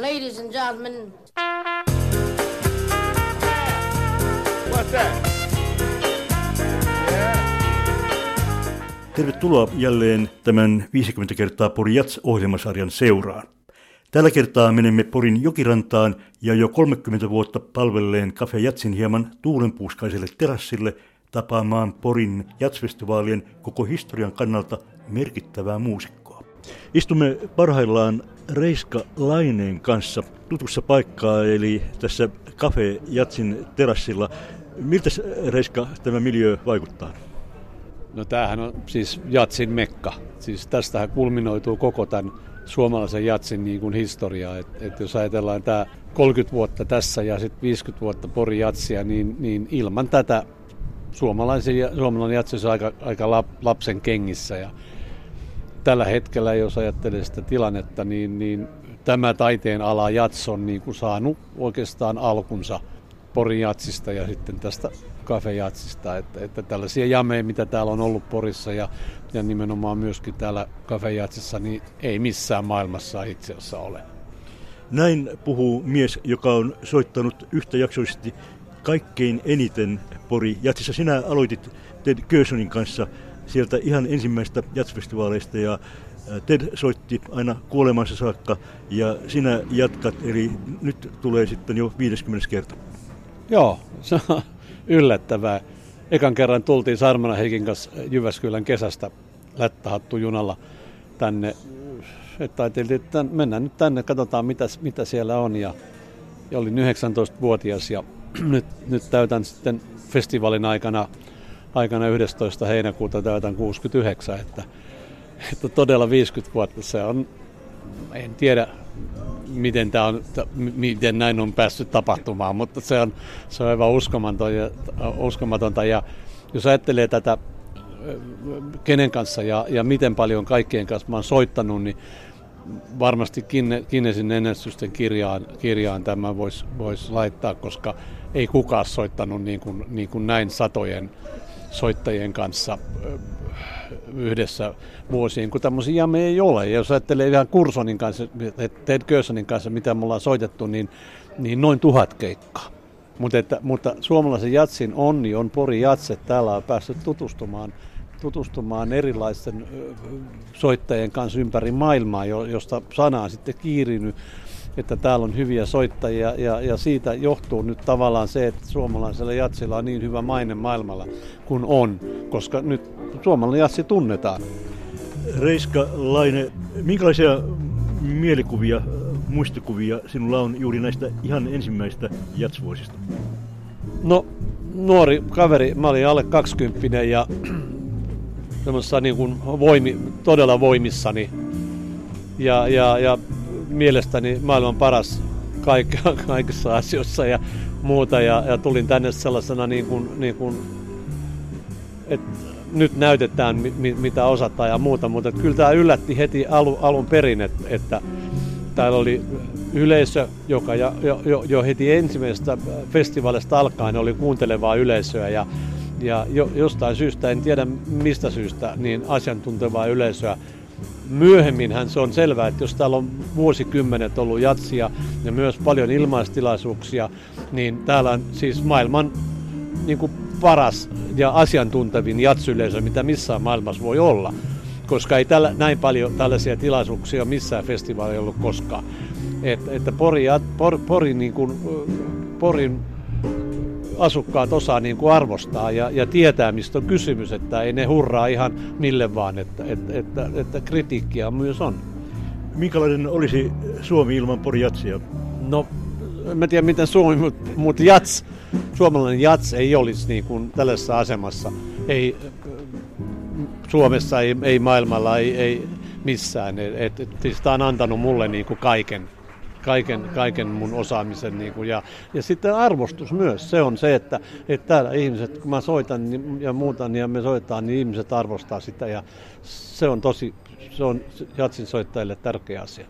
Ladies and gentlemen. What's that? Tervetuloa jälleen tämän 50 kertaa Pori Jats-ohjelmasarjan seuraan. Tällä kertaa menemme Porin jokirantaan ja jo 30 vuotta palvelleen Cafe Jatsin hieman tuulenpuuskaiselle terassille tapaamaan Porin jatsfestivaalien koko historian kannalta merkittävää muusikkoa. Istumme parhaillaan Reiska Laineen kanssa tutussa paikkaa, eli tässä Cafe Jatsin terassilla. Miltä Reiska tämä miljö vaikuttaa? No tämähän on siis Jatsin mekka. Siis tästähän kulminoituu koko tämän suomalaisen jatsin niin kuin historiaa. Et, et jos ajatellaan tämä 30 vuotta tässä ja sitten 50 vuotta Pori jatsia, niin, niin ilman tätä suomalaisen, suomalainen jatsi on aika, aika lap, lapsen kengissä. Ja tällä hetkellä, jos ajattelee sitä tilannetta, niin, niin tämä taiteen ala jats on niin kuin saanut oikeastaan alkunsa Porin jatsista ja sitten tästä kafejatsista, että, että tällaisia jameja, mitä täällä on ollut Porissa ja, ja nimenomaan myöskin täällä kafejatsissa, niin ei missään maailmassa itse asiassa ole. Näin puhuu mies, joka on soittanut yhtäjaksoisesti kaikkein eniten Pori Jatsissa. Sinä aloitit Ted Kösonin kanssa sieltä ihan ensimmäistä jatsfestivaaleista ja Ted soitti aina kuolemansa saakka ja sinä jatkat, eli nyt tulee sitten jo 50 kerta. Joo, se on yllättävää. Ekan kerran tultiin Sarmana Heikin kanssa Jyväskylän kesästä lättähattujunalla tänne. Että ajateltiin, että mennään nyt tänne, katsotaan mitä, mitä siellä on. Ja, ja olin 19-vuotias ja nyt, nyt täytän sitten festivaalin aikana, aikana 11. heinäkuuta täytän 69, että, että todella 50 vuotta se on, en tiedä miten, tämä on, miten näin on päässyt tapahtumaan, mutta se on, se on aivan uskomatonta ja, uskomatonta. Ja jos ajattelee tätä, kenen kanssa ja, ja miten paljon kaikkien kanssa mä oon soittanut, niin varmasti Kinesin ennätysten kirjaan, kirjaan tämä voisi vois laittaa, koska ei kukaan soittanut niin kuin, niin kuin näin satojen soittajien kanssa yhdessä vuosiin, kun tämmöisiä jameja ei ole. Ja jos ajattelee ihan Kursonin kanssa, Ted Kösonin kanssa, mitä me ollaan soitettu, niin, niin noin tuhat keikkaa. Mutta, että, mutta suomalaisen jatsin onni on Pori Jatse. Täällä on päässyt tutustumaan, tutustumaan erilaisten soittajien kanssa ympäri maailmaa, josta sana on sitten kiirinyt että täällä on hyviä soittajia ja, ja siitä johtuu nyt tavallaan se, että suomalaisella jatsilla on niin hyvä maine maailmalla kuin on, koska nyt suomalainen jatsi tunnetaan. Reiska Laine, minkälaisia mielikuvia, muistikuvia sinulla on juuri näistä ihan ensimmäistä jatsvuosista? No nuori kaveri, mä olin alle 20 ja semmoisessa niin kuin voimi, todella voimissani. Ja, ja, ja mielestäni maailman paras kaik, kaikissa asioissa ja muuta. Ja, ja tulin tänne sellaisena niin kuin, niin kuin että nyt näytetään mi, mitä osataan ja muuta, mutta kyllä tämä yllätti heti alu, alun perin, että, että täällä oli yleisö, joka jo, jo, jo heti ensimmäisestä festivaalista alkaen oli kuuntelevaa yleisöä ja, ja jo, jostain syystä, en tiedä mistä syystä, niin asiantuntevaa yleisöä myöhemminhän se on selvää, että jos täällä on vuosikymmenet ollut jatsia ja myös paljon ilmaistilaisuuksia, niin täällä on siis maailman niin kuin paras ja asiantuntevin jatsyleisö, mitä missään maailmassa voi olla. Koska ei tällä, näin paljon tällaisia tilaisuuksia missään festivaalilla ollut koskaan. Et, että Pori, Por, Pori, niin kuin, Porin asukkaat osaa niin kuin arvostaa ja, ja tietää, mistä on kysymys, että ei ne hurraa ihan mille vaan, että, että, että, että kritiikkiä myös on. Minkälainen olisi Suomi ilman Pori Jatsia? No, en tiedä miten Suomi, mutta, mutta jats, suomalainen jats ei olisi niin kuin tällaisessa asemassa. Ei, Suomessa, ei, ei maailmalla, ei, ei missään. Et, et, siis tämä on antanut mulle niin kuin kaiken kaiken, kaiken mun osaamisen. Niin kuin, ja, ja sitten arvostus myös. Se on se, että, että täällä ihmiset, kun mä soitan niin, ja muuta, niin ja me soitetaan, niin ihmiset arvostaa sitä. Ja se on tosi, se on jatsin soittajille tärkeä asia.